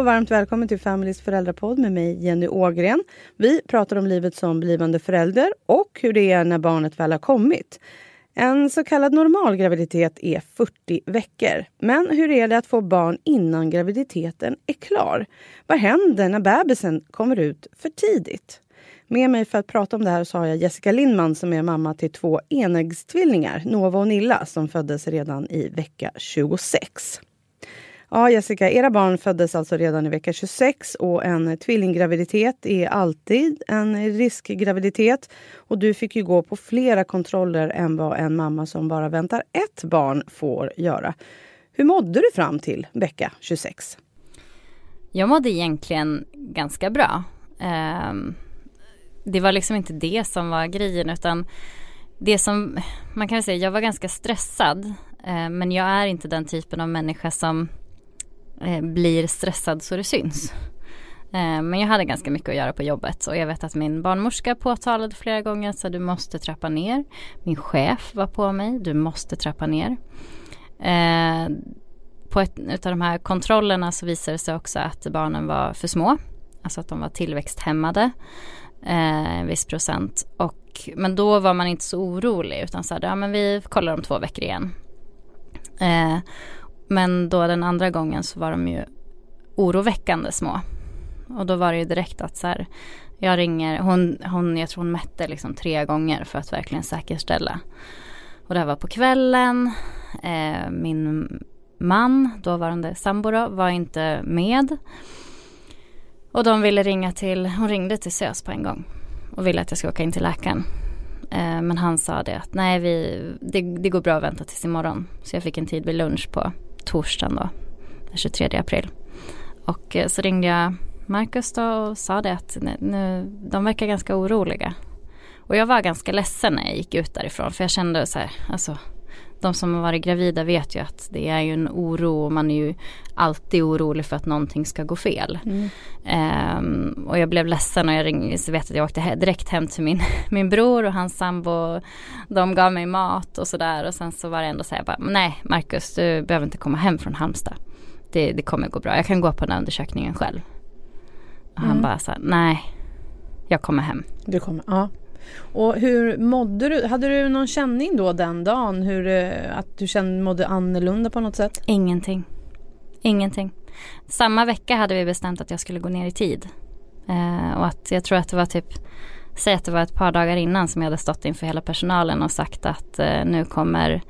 och varmt välkommen till Families föräldrapodd med mig Jenny Ågren. Vi pratar om livet som blivande förälder och hur det är när barnet väl har kommit. En så kallad normal graviditet är 40 veckor. Men hur är det att få barn innan graviditeten är klar? Vad händer när bebisen kommer ut för tidigt? Med mig för att prata om det här så har jag Jessica Lindman som är mamma till två enäggstvillingar, Nova och Nilla, som föddes redan i vecka 26. Ja, Jessica, era barn föddes alltså redan i vecka 26 och en tvillinggraviditet är alltid en riskgraviditet. Och du fick ju gå på flera kontroller än vad en mamma som bara väntar ett barn får göra. Hur mådde du fram till vecka 26? Jag mådde egentligen ganska bra. Ehm, det var liksom inte det som var grejen utan det som man kan säga, jag var ganska stressad. Ehm, men jag är inte den typen av människa som Eh, blir stressad så det syns. Eh, men jag hade ganska mycket att göra på jobbet och jag vet att min barnmorska påtalade flera gånger att du måste trappa ner. Min chef var på mig, du måste trappa ner. Eh, på ett av de här kontrollerna så visade det sig också att barnen var för små. Alltså att de var tillväxthämmade. En viss procent. Och, men då var man inte så orolig utan sa ja men vi kollar om två veckor igen. Men då den andra gången så var de ju oroväckande små. Och då var det ju direkt att så här, jag ringer, hon, hon, jag tror hon mätte liksom tre gånger för att verkligen säkerställa. Och det här var på kvällen. Eh, min man, dåvarande sambo då, var inte med. Och de ville ringa till, hon ringde till SÖS på en gång och ville att jag skulle åka in till läkaren. Eh, men han sa det att nej, vi, det, det går bra att vänta tills imorgon. Så jag fick en tid vid lunch på torsdagen då, den 23 april. Och eh, så ringde jag Marcus då och sa det att nu, de verkar ganska oroliga. Och jag var ganska ledsen när jag gick ut därifrån för jag kände så här, alltså de som har varit gravida vet ju att det är ju en oro och man är ju alltid orolig för att någonting ska gå fel. Mm. Um, och jag blev ledsen och jag ringde, så vet att jag åkte direkt hem till min, min bror och hans sambo. De gav mig mat och sådär och sen så var det ändå så här, bara, nej Marcus du behöver inte komma hem från Halmstad. Det, det kommer gå bra, jag kan gå på den här undersökningen själv. Och mm. han bara så här, nej jag kommer hem. Du kommer, ja. Och hur mådde du? Hade du någon känning då den dagen? Hur, eh, att du kände, mådde annorlunda på något sätt? Ingenting. Ingenting. Samma vecka hade vi bestämt att jag skulle gå ner i tid. Eh, och att jag tror att det var typ Säg att det var ett par dagar innan som jag hade stått inför hela personalen och sagt att eh, nu kommer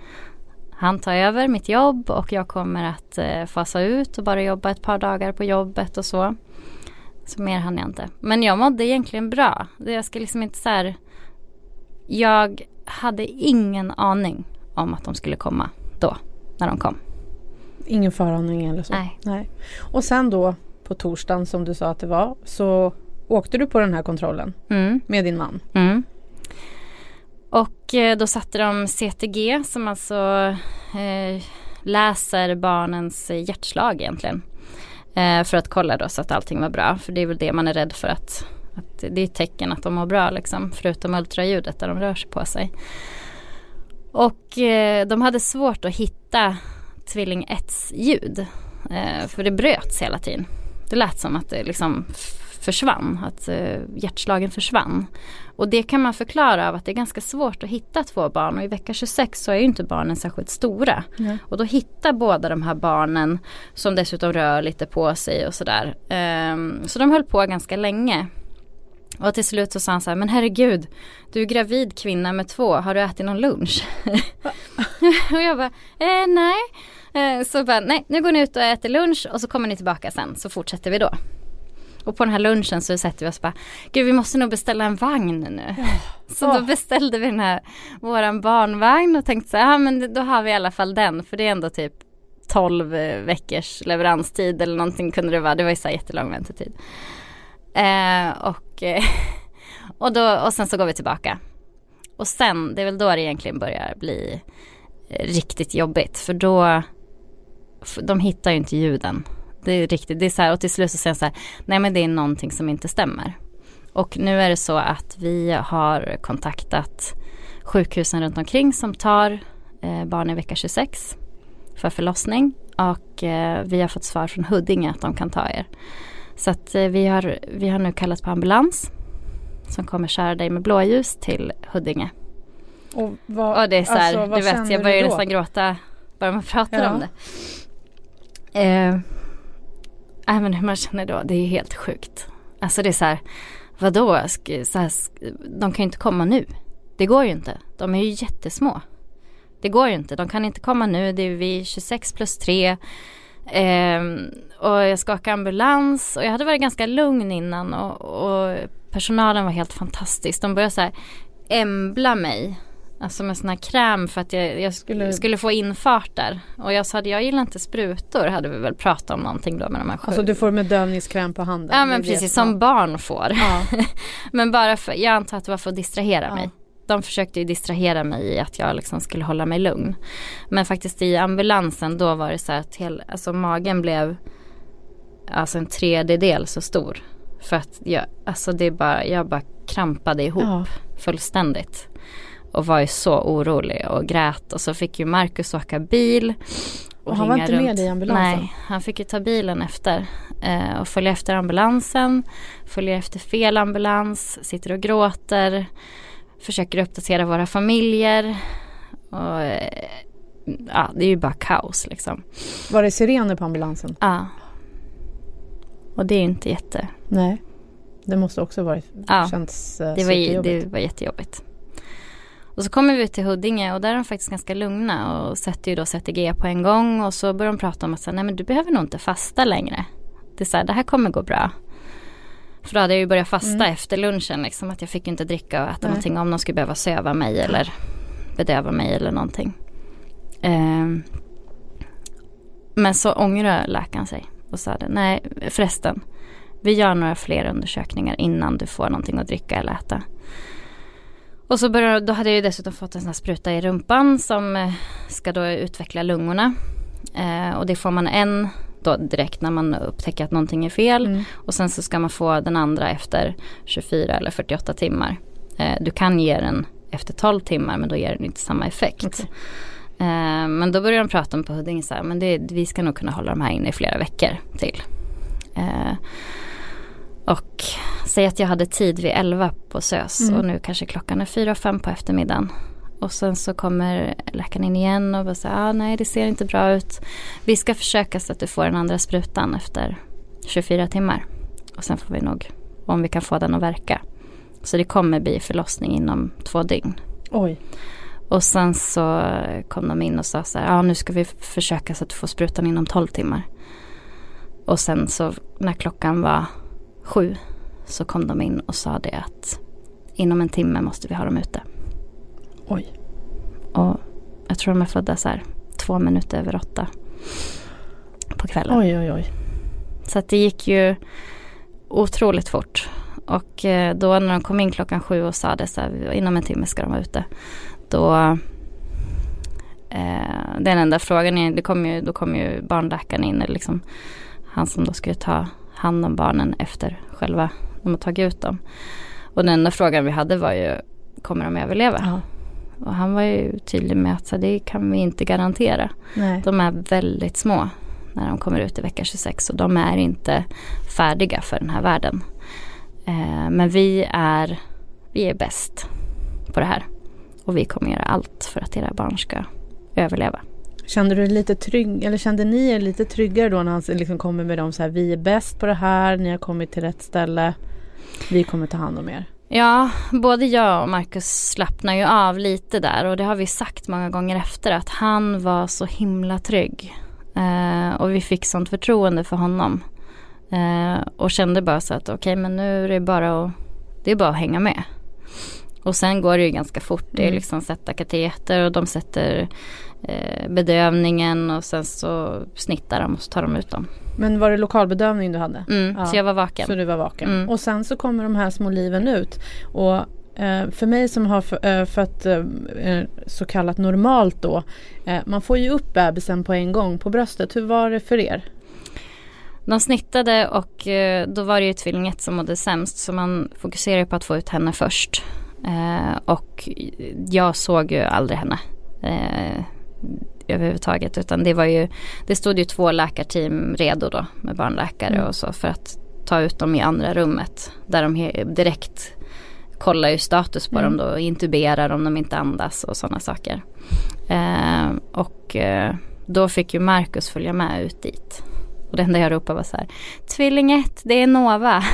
han ta över mitt jobb och jag kommer att eh, fasa ut och bara jobba ett par dagar på jobbet och så. Så mer hann jag inte. Men jag mådde egentligen bra. Jag ska liksom inte så här, Jag hade ingen aning om att de skulle komma då. När de kom. Ingen föraning eller så? Nej. Nej. Och sen då på torsdagen som du sa att det var så åkte du på den här kontrollen mm. med din man. Mm. Och eh, då satte de CTG som alltså eh, läser barnens hjärtslag egentligen. Eh, för att kolla då så att allting var bra. För det är väl det man är rädd för att, att det är ett tecken att de mår bra liksom. Förutom ultraljudet där de rör sig på sig. Och eh, de hade svårt att hitta tvilling 1 ljud. Eh, för det bröts hela tiden. Det lät som att det liksom försvann, att uh, hjärtslagen försvann. Och det kan man förklara av att det är ganska svårt att hitta två barn och i vecka 26 så är ju inte barnen särskilt stora. Mm. Och då hittar båda de här barnen som dessutom rör lite på sig och sådär. Um, så de höll på ganska länge. Och till slut så sa han så här, men herregud, du är gravid kvinna med två, har du ätit någon lunch? och jag bara, eh, nej. Eh, så bara, nej, nu går ni ut och äter lunch och så kommer ni tillbaka sen så fortsätter vi då. Och på den här lunchen så sätter vi oss bara, gud vi måste nog beställa en vagn nu. Ja. Så oh. då beställde vi den här, våran barnvagn och tänkte så här, ja men då har vi i alla fall den, för det är ändå typ 12 eh, veckors leveranstid eller någonting kunde det vara, det var ju så här jättelång väntetid. Eh, och, eh, och, då, och sen så går vi tillbaka. Och sen, det är väl då det egentligen börjar bli eh, riktigt jobbigt, för då, för de hittar ju inte ljuden det är riktigt, det är så här, och till slut så säger jag så här, nej men det är någonting som inte stämmer. Och nu är det så att vi har kontaktat sjukhusen runt omkring som tar eh, barn i vecka 26. för förlossning och eh, vi har fått svar från Huddinge att de kan ta er. Så att eh, vi, har, vi har nu kallat på ambulans som kommer köra dig med blåljus till Huddinge. Och, vad, och det är så här, alltså, du vet jag börjar nästan gråta bara man pratar ja. om det. Eh, men hur man känner då, det är helt sjukt. Alltså det är så här, vadå, så här, de kan ju inte komma nu. Det går ju inte, de är ju jättesmå. Det går ju inte, de kan inte komma nu, det är vi 26 plus 3. Eh, och jag ska åka ambulans och jag hade varit ganska lugn innan och, och personalen var helt fantastisk. De började så här embla mig Alltså med sån här kräm för att jag, jag skulle... skulle få infart där. Och jag sa att jag gillar inte sprutor hade vi väl pratat om någonting då med de här sju. Alltså du får bedövningskräm på handen? Ja men precis som barn får. Ja. men bara för, jag antar att det var för att distrahera ja. mig. De försökte ju distrahera mig i att jag liksom skulle hålla mig lugn. Men faktiskt i ambulansen då var det så här att hel, alltså magen blev alltså en tredjedel så stor. För att jag, alltså det bara, jag bara krampade ihop ja. fullständigt och var ju så orolig och grät och så fick ju Marcus åka bil. Och, och han var inte runt. med i ambulansen? Nej, han fick ju ta bilen efter eh, och följa efter ambulansen, följer efter fel ambulans, sitter och gråter, försöker uppdatera våra familjer. Och, eh, ja, det är ju bara kaos liksom. Var det sirener på ambulansen? Ja. Och det är ju inte jätte... Nej. Det måste också varit, ja, känts eh, det var, det var jättejobbigt. Och så kommer vi ut till Huddinge och där är de faktiskt ganska lugna och sätter ju då CTG på en gång och så börjar de prata om att säga, nej men du behöver nog inte fasta längre. Det är så här, det här kommer gå bra. För då hade jag ju börjat fasta mm. efter lunchen liksom att jag fick inte dricka och äta nej. någonting om de skulle behöva söva mig eller bedöva mig eller någonting. Um, men så ångrade läkaren sig och sa det, nej förresten, vi gör några fler undersökningar innan du får någonting att dricka eller äta. Och så började, då hade jag ju dessutom fått en sån här spruta i rumpan som eh, ska då utveckla lungorna. Eh, och det får man en då direkt när man upptäcker att någonting är fel. Mm. Och sen så ska man få den andra efter 24 eller 48 timmar. Eh, du kan ge den efter 12 timmar men då ger den inte samma effekt. Okay. Eh, men då började de prata om på Huddinge så här, men det, vi ska nog kunna hålla de här inne i flera veckor till. Eh, och säg att jag hade tid vid 11 på SÖS mm. och nu kanske klockan är 4-5 på eftermiddagen. Och sen så kommer läkaren in igen och bara säger ah, nej det ser inte bra ut. Vi ska försöka så att du får den andra sprutan efter 24 timmar. Och sen får vi nog, om vi kan få den att verka. Så det kommer bli förlossning inom två dygn. Oj. Och sen så kom de in och sa så här, ja ah, nu ska vi försöka så att du får sprutan inom 12 timmar. Och sen så när klockan var sju så kom de in och sa det att inom en timme måste vi ha dem ute. Oj. Och jag tror de är födda så här två minuter över åtta på kvällen. Oj, oj, oj. Så att det gick ju otroligt fort. Och eh, då när de kom in klockan sju och sa det så här, inom en timme ska de vara ute. Då, eh, den enda frågan är, det kom ju, då kom ju barnläkaren in, eller liksom han som då skulle ta hand om barnen efter själva de har tagit ut dem. Och den enda frågan vi hade var ju, kommer de överleva? Ja. Och han var ju tydlig med att så det kan vi inte garantera. Nej. De är väldigt små när de kommer ut i vecka 26 och de är inte färdiga för den här världen. Eh, men vi är, vi är bäst på det här. Och vi kommer göra allt för att era barn ska överleva. Kände du lite trygg, eller kände ni er lite tryggare då när han liksom kommer med dem så här, vi är bäst på det här, ni har kommit till rätt ställe, vi kommer ta hand om er? Ja, både jag och Marcus slappnar ju av lite där och det har vi sagt många gånger efter att han var så himla trygg. Eh, och vi fick sånt förtroende för honom. Eh, och kände bara så att okej okay, men nu är det bara att, det är bara att hänga med. Och sen går det ju ganska fort. Det är mm. liksom sätta kateter och de sätter eh, bedövningen och sen så snittar de och så tar de ut dem. Men var det lokalbedövning du hade? Mm, ja. så jag var vaken. Så du var vaken. Mm. Och sen så kommer de här små liven ut. Och eh, för mig som har eh, fött eh, så kallat normalt då. Man får ju upp bebisen på en gång på bröstet. Hur var det för er? De snittade och då var det ju tvilling 1 som mådde sämst så man fokuserade på att få ut henne först. Och jag såg ju aldrig henne överhuvudtaget utan det var ju, det stod ju två läkarteam redo då med barnläkare mm. och så för att ta ut dem i andra rummet där de direkt kollar ju status på mm. dem då, intuberar om de inte andas och sådana saker. Eh, och eh, då fick ju Marcus följa med ut dit. Och det enda jag ropade var så här, tvilling 1, det är Nova.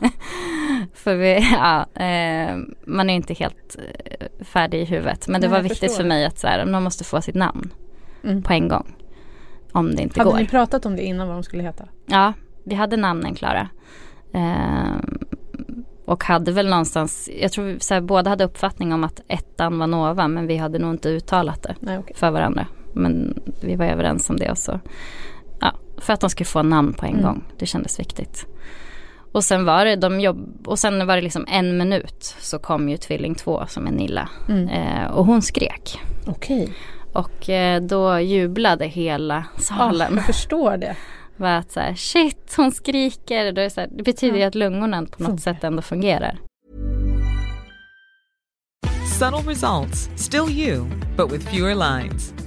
för vi, ja, eh, man är inte helt eh, färdig i huvudet. Men det Nej, var viktigt för mig att så här, man måste få sitt namn mm. på en gång. Om det inte hade går. Hade ni pratat om det innan vad de skulle heta? Ja, vi hade namnen klara. Eh, och hade väl någonstans, jag tror så här, båda hade uppfattning om att ettan var Nova men vi hade nog inte uttalat det Nej, okay. för varandra. Men vi var överens om det och så. Ja, för att de skulle få namn på en mm. gång. Det kändes viktigt. Och sen var det de jobb och sen var det liksom en minut så kom ju tvilling två som är Nilla. Mm. Eh, och hon skrek. Okej. Okay. Och eh, då jublade hela salen. Oh, jag förstår det. Var att så här, shit hon skriker. Då är det, så här, det betyder ju att lungorna på något sätt ändå fungerar. Subtle results, still you, but with fewer lines.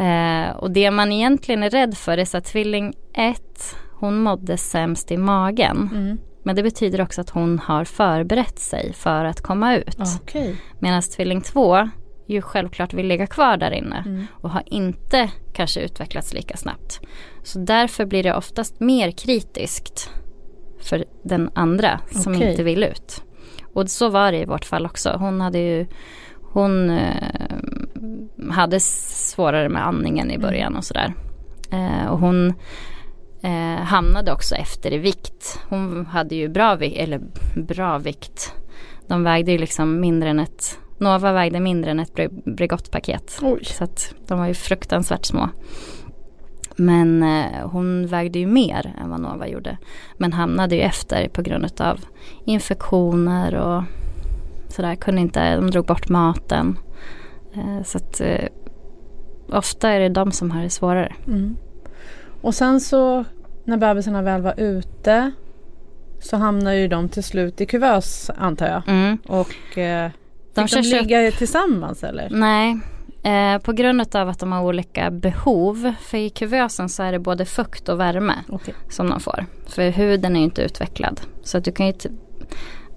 Uh, och det man egentligen är rädd för är att tvilling 1, hon mådde sämst i magen. Mm. Men det betyder också att hon har förberett sig för att komma ut. Okay. Medan tvilling två ju självklart vill ligga kvar där inne mm. och har inte kanske utvecklats lika snabbt. Så därför blir det oftast mer kritiskt för den andra som okay. inte vill ut. Och så var det i vårt fall också. Hon hade ju hon eh, hade svårare med andningen i början och sådär. Eh, och hon Eh, hamnade också efter i vikt. Hon hade ju bra vikt, eller bra vikt. De vägde ju liksom mindre än ett, Nova vägde mindre än ett Bregottpaket. Så att de var ju fruktansvärt små. Men eh, hon vägde ju mer än vad Nova gjorde. Men hamnade ju efter på grund av infektioner och sådär. Kunde inte, de drog bort maten. Eh, så att eh, ofta är det de som har det svårare. Mm. Och sen så när bebisarna väl var ute så hamnar ju de till slut i kuvös antar jag. Mm. Och eh, de fick de ligga upp... tillsammans eller? Nej, eh, på grund av att de har olika behov. För i kuvösen så är det både fukt och värme okay. som de får. För huden är ju inte utvecklad. Så att du kan ju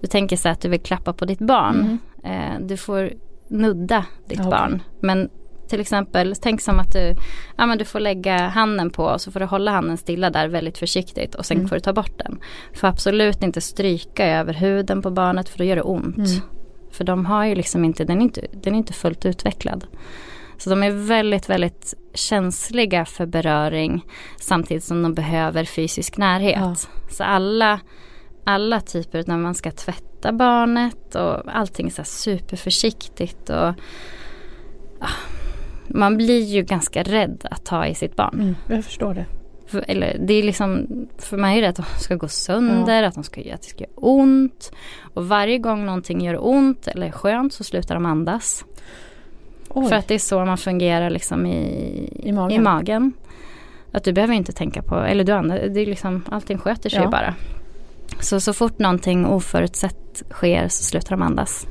du tänker så att du vill klappa på ditt barn. Mm. Eh, du får nudda ditt okay. barn. Men till exempel, tänk som att du, ja, men du får lägga handen på och så får du hålla handen stilla där väldigt försiktigt och sen mm. får du ta bort den. Får absolut inte stryka över huden på barnet för då gör det ont. Mm. För de har ju liksom inte, den är inte, den är inte fullt utvecklad. Så de är väldigt, väldigt känsliga för beröring samtidigt som de behöver fysisk närhet. Ja. Så alla, alla typer när man ska tvätta barnet och allting så superförsiktigt och man blir ju ganska rädd att ta i sitt barn. Mm, jag förstår det. För, eller det är liksom, för mig är det att de ska gå sönder, ja. att, de ska, att det ska göra ont. Och varje gång någonting gör ont eller är skönt så slutar de andas. Oj. För att det är så man fungerar liksom i, I, magen. i magen. Att du behöver inte tänka på, eller du andas, det är liksom, allting sköter sig ja. bara. Så så fort någonting oförutsett sker så slutar de andas.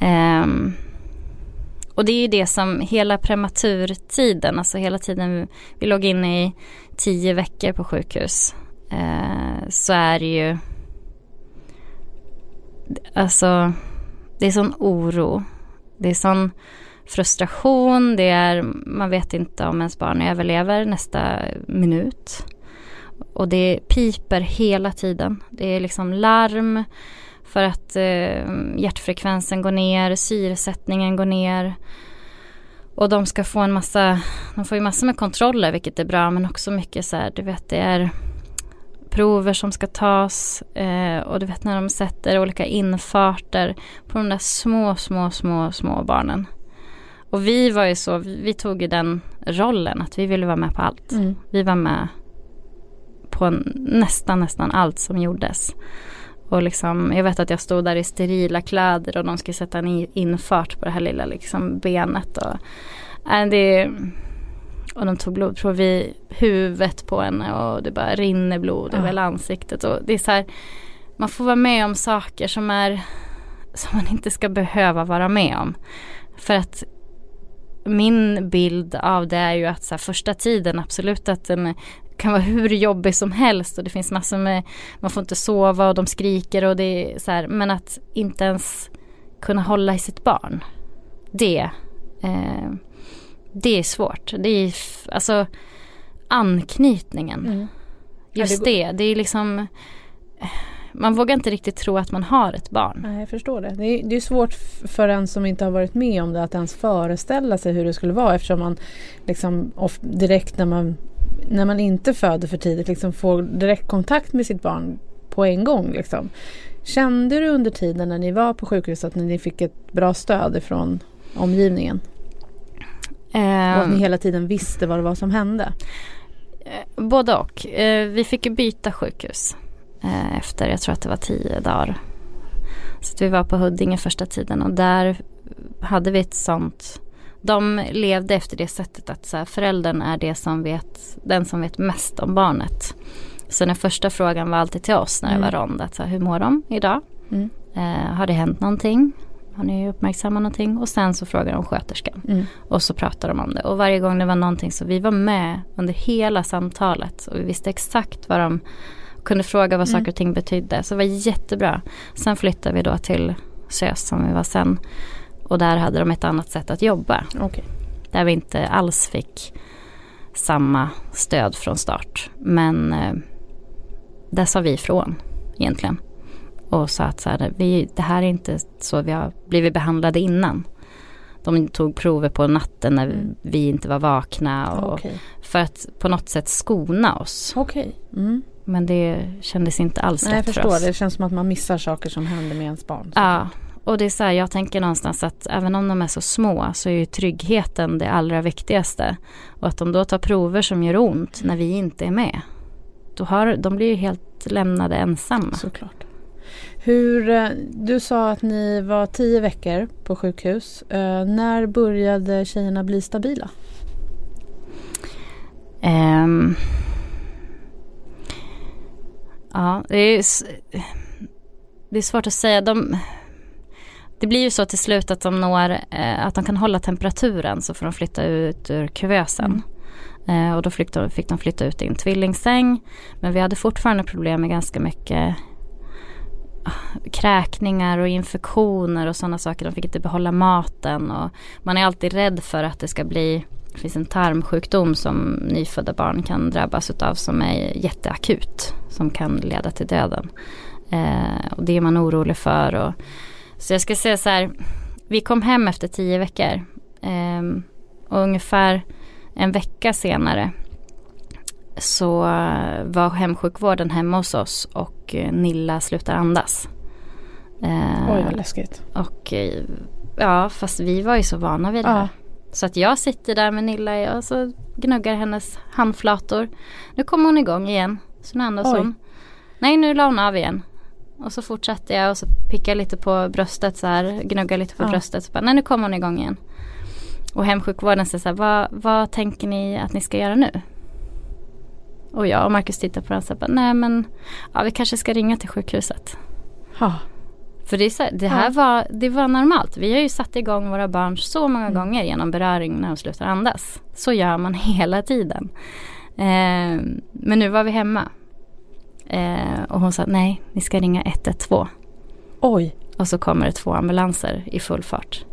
Um, och det är ju det som hela prematurtiden, alltså hela tiden vi låg inne i tio veckor på sjukhus. Uh, så är det ju Alltså det är sån oro. Det är sån frustration, det är man vet inte om ens barn överlever nästa minut. Och det piper hela tiden. Det är liksom larm för att eh, hjärtfrekvensen går ner, syresättningen går ner. Och de ska få en massa, de får ju massor med kontroller vilket är bra men också mycket så här, du vet det är prover som ska tas eh, och du vet när de sätter olika infarter på de där små, små, små, små barnen. Och vi var ju så, vi tog ju den rollen att vi ville vara med på allt. Mm. Vi var med på nästan, nästan allt som gjordes. Och liksom, jag vet att jag stod där i sterila kläder och de skulle sätta en infart på det här lilla liksom benet. Och, äh, det, och de tog blodprov i huvudet på henne och det bara rinner blod Ja. över hela ansiktet. Och det är så här, man får vara med om saker som är som man inte ska behöva vara med om. För att min bild av det är ju att så här, första tiden absolut att den kan vara hur jobbig som helst och det finns massor med, man får inte sova och de skriker och det är så här, men att inte ens kunna hålla i sitt barn. Det, eh, det är svårt. Det är alltså anknytningen. Mm. Just det det, är liksom man vågar inte riktigt tro att man har ett barn. Nej, jag förstår det. Det är, det är svårt för en som inte har varit med om det att ens föreställa sig hur det skulle vara eftersom man liksom direkt när man, när man inte föder för tidigt liksom får direkt kontakt med sitt barn på en gång. Liksom. Kände du under tiden när ni var på sjukhuset att ni fick ett bra stöd ifrån omgivningen? Och att ni Eh, hela tiden visste vad det var som hände? både och. Eh, vi fick byta sjukhus eh, efter, jag tror att det var tio dagar. Så vi var på Huddinge första tiden och där hade vi ett sånt de levde efter det sättet att så här, föräldern är det som vet, den som vet mest om barnet. Så den första frågan var alltid till oss när det Mm. var rond. Att så här, hur mår de idag? Mm. Eh, har det hänt någonting? Har ni uppmärksammat någonting? Och sen så frågar de sköterskan. Mm. Och så pratar de om det. Och varje gång det var någonting så vi var med under hela samtalet. Och vi visste exakt vad de kunde fråga vad Mm. saker och ting betydde. Så det var jättebra. Sen flyttade vi då till SÖS som vi var sen. Och där hade de ett annat sätt att jobba. Okej. Där vi inte alls fick samma stöd från start. Men eh, där sa vi ifrån egentligen. Och sa att så här, vi, det här är inte så vi har blivit behandlade innan. De tog prover på natten när Mm. vi inte var vakna. Och, Okej. För att på något sätt skona oss. Okej. Mm. Men det kändes inte alls Nej, jag rätt för förstår. oss. Det känns som att man missar saker som händer med ens barn. Ja, och det är så här, jag tänker någonstans att även om de är så små så är ju tryggheten det allra viktigaste. Och att de då tar prover som gör ont när vi inte är med. Då har, de blir ju helt lämnade ensamma. Såklart. Hur, eh, du sa att ni var tio veckor på sjukhus. Eh, när började tjejerna bli stabila? Ehm. ja, det är, det är svårt att säga. De, det blir ju så till slut att de når, eh, att de kan hålla temperaturen så får de flytta ut ur kuvösen. Eh, och då fick de, fick de flytta ut i en tvillingsäng. Men vi hade fortfarande problem med ganska mycket ah, kräkningar och infektioner och sådana saker. De fick inte behålla maten och man är alltid rädd för att det ska bli det finns en tarmsjukdom som nyfödda barn kan drabbas utav som är jätteakut. Som kan leda till döden. Eh, och det är man orolig för. Och, så jag ska säga så här. Vi kom hem efter tio veckor. Eh, och ungefär en vecka senare så var hemsjukvården hemma hos oss och eh, Nilla slutar andas. Eh, Oj, vad läskigt. och eh, ja, fast vi var ju så vana vid det Ja. här. Så att jag sitter där med Nilla och så gnuggar hennes handflator. Nu kommer hon igång igen. Så nu andas Oj. hon. Nej, nu la hon av igen. Och så fortsatte jag och så pickade jag lite på bröstet så här. Gnuggar lite på Ja. bröstet. Så bara, nej, nu kommer hon igång igen. Och hemsjukvården säger så här, vad, vad tänker ni att ni ska göra nu? Och jag och Marcus tittar på varandra och säger, nej men ja, vi kanske ska ringa till sjukhuset. Ha. För det, så, här- det här Ja. var, det var normalt. Vi har ju satt igång våra barn så många Mm. gånger genom beröring när de slutar andas. Så gör man hela tiden. Eh, men nu var vi hemma. Eh, och hon sa nej, ni ska ringa 112. Oj. Och så kommer det två ambulanser i full fart.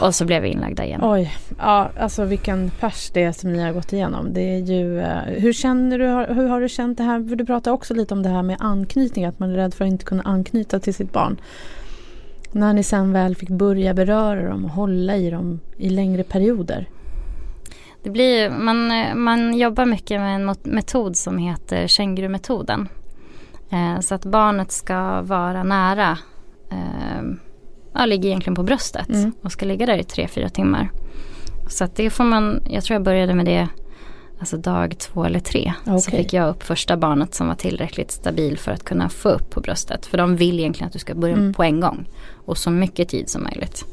Och så blev vi inlagda igen. Oj, ja, alltså vilken pers det är som ni har gått igenom. Det är ju, eh, hur känner du, hur har du känt det här? För du pratar också lite om det här med anknytning, att man är rädd för att inte kunna anknyta till sitt barn. När ni sen väl fick börja beröra dem och hålla i dem i längre perioder. Det blir, man, man jobbar mycket med en metod som heter kängurumetoden. Eh, så att barnet ska vara nära, eh, ja, ligger egentligen på bröstet mm. och ska ligga där i tre, fyra timmar. Så att det får man, jag tror jag började med det alltså dag två eller tre. Okay. Så fick jag upp första barnet som var tillräckligt stabil för att kunna få upp på bröstet. För de vill egentligen att du ska börja mm. på en gång. Och så mycket tid som möjligt.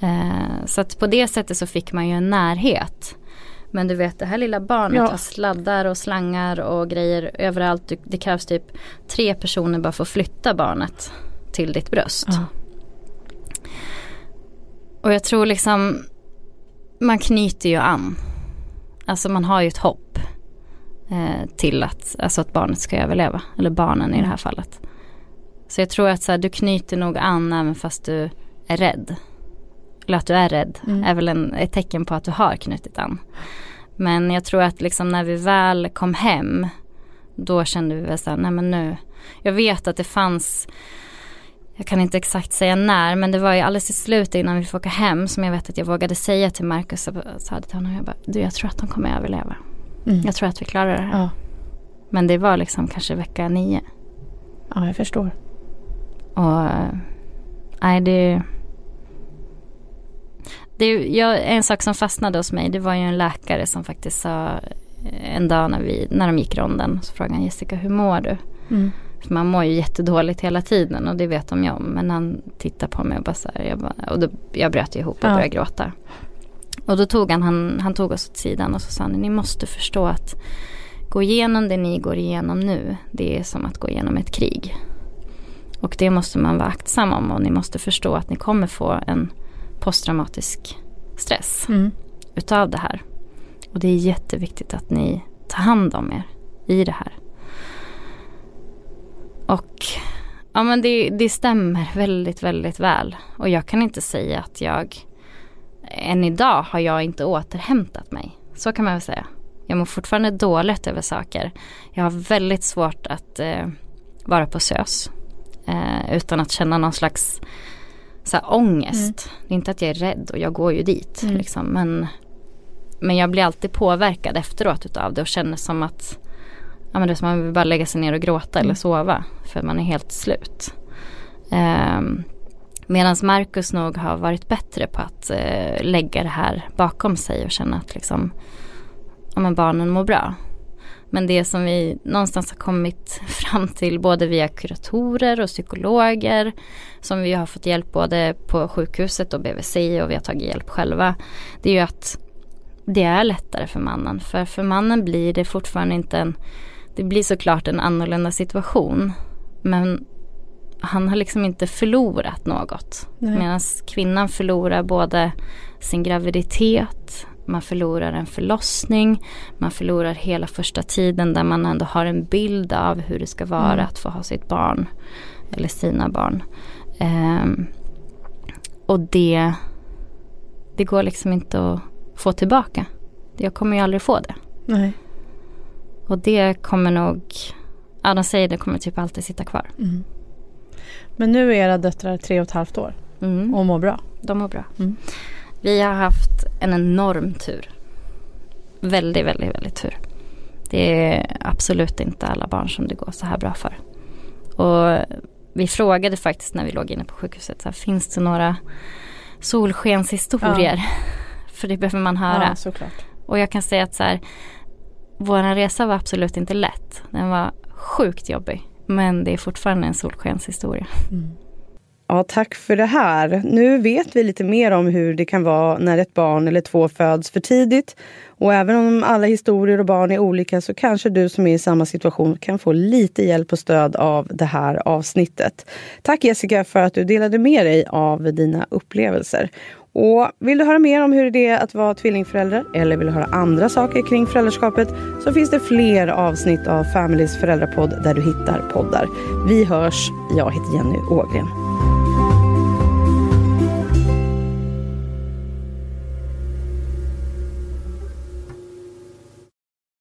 Eh, så att på det sättet så fick man ju en närhet. Men du vet det här lilla barnet ja. har sladdar och slangar och grejer överallt. Det krävs typ tre personer bara för att flytta barnet till ditt bröst. Ja. Och jag tror liksom man knyter ju an. Alltså man har ju ett hopp eh, till att, alltså att barnet ska överleva. Eller barnen i det här fallet. Så jag tror att så här, du knyter nog an även fast du är rädd. Eller att du är rädd mm. är väl en, ett tecken på att du har knutit an. Men jag tror att liksom när vi väl kom hem då kände vi väl så här, nej men nu. Jag vet att det fanns jag kan inte exakt säga när men det var ju alldeles i slutet innan vi fick åka hem som jag vet att jag vågade säga till Marcus och sa till honom jag bara, du jag tror att de kommer överleva. Mm. Jag tror att vi klarar det här. Ja. Men det var liksom kanske vecka nio. Ja jag förstår. Och nej det det, jag, en sak som fastnade hos mig det var ju en läkare som faktiskt sa eh, en dag när, vi, när de gick ronden så frågade han Jessica hur mår du? Mm. För man mår ju jättedåligt hela tiden och det vet de ju om. Men han tittade på mig och bara så här, jag, bara, och då, jag bröt ihop och ja. började gråta. Och då tog han, han, han tog oss åt sidan och så sa han, ni måste förstå att gå igenom det ni går igenom nu, det är som att gå igenom ett krig. Och det måste man vara aktsam om och ni måste förstå att ni kommer få en posttraumatisk stress mm. utav det här. Och det är jätteviktigt att ni tar hand om er i det här. Och ja men det, det stämmer väldigt, väldigt väl. Och jag kan inte säga att jag, än idag har jag inte återhämtat mig. Så kan man väl säga. Jag mår fortfarande dåligt över saker. Jag har väldigt svårt att eh, vara på SÖS. Eh, utan att känna någon slags så här, ångest. Mm. Det är inte att jag är rädd och jag går ju dit. Mm. Liksom, men, men jag blir alltid påverkad efteråt utav det och känner som att ja, men det är som man vill bara lägga sig ner och gråta mm. eller sova. För man är helt slut. Um, Medan Marcus nog har varit bättre på att uh, lägga det här bakom sig och känna att liksom, ja, men barnen mår bra. Men det som vi någonstans har kommit fram till både via kuratorer och psykologer som vi har fått hjälp både på sjukhuset och BVC och vi har tagit hjälp själva. Det är ju att det är lättare för mannen. För för mannen blir det fortfarande inte en, det blir såklart en annorlunda situation. Men han har liksom inte förlorat något. Medan kvinnan förlorar både sin graviditet, man förlorar en förlossning, man förlorar hela första tiden där man ändå har en bild av hur det ska vara mm. att få ha sitt barn eller sina barn. Um, och det, det går liksom inte att få tillbaka. Jag kommer ju aldrig få det. Nej. Och det kommer nog, ja de säger det kommer typ alltid sitta kvar. Mm. Men nu är era döttrar tre och ett halvt år mm. och mår bra? De mår bra. Mm. Vi har haft en enorm tur. Väldigt, väldigt, väldigt tur. Det är absolut inte alla barn som det går så här bra för. Och vi frågade faktiskt när vi låg inne på sjukhuset, så här, finns det några solskenshistorier? Ja. för det behöver man höra. Ja, såklart. Och jag kan säga att så här, vår resa var absolut inte lätt. Den var sjukt jobbig. Men det är fortfarande en solskenshistoria. Mm. Ja, tack för det här. Nu vet vi lite mer om hur det kan vara när ett barn eller två föds för tidigt. Och även om alla historier och barn är olika så kanske du som är i samma situation kan få lite hjälp och stöd av det här avsnittet. Tack Jessica för att du delade med dig av dina upplevelser. Och vill du höra mer om hur det är att vara tvillingförälder eller vill du höra andra saker kring föräldraskapet så finns det fler avsnitt av Families föräldrapodd där du hittar poddar. Vi hörs. Jag heter Jenny Ågren.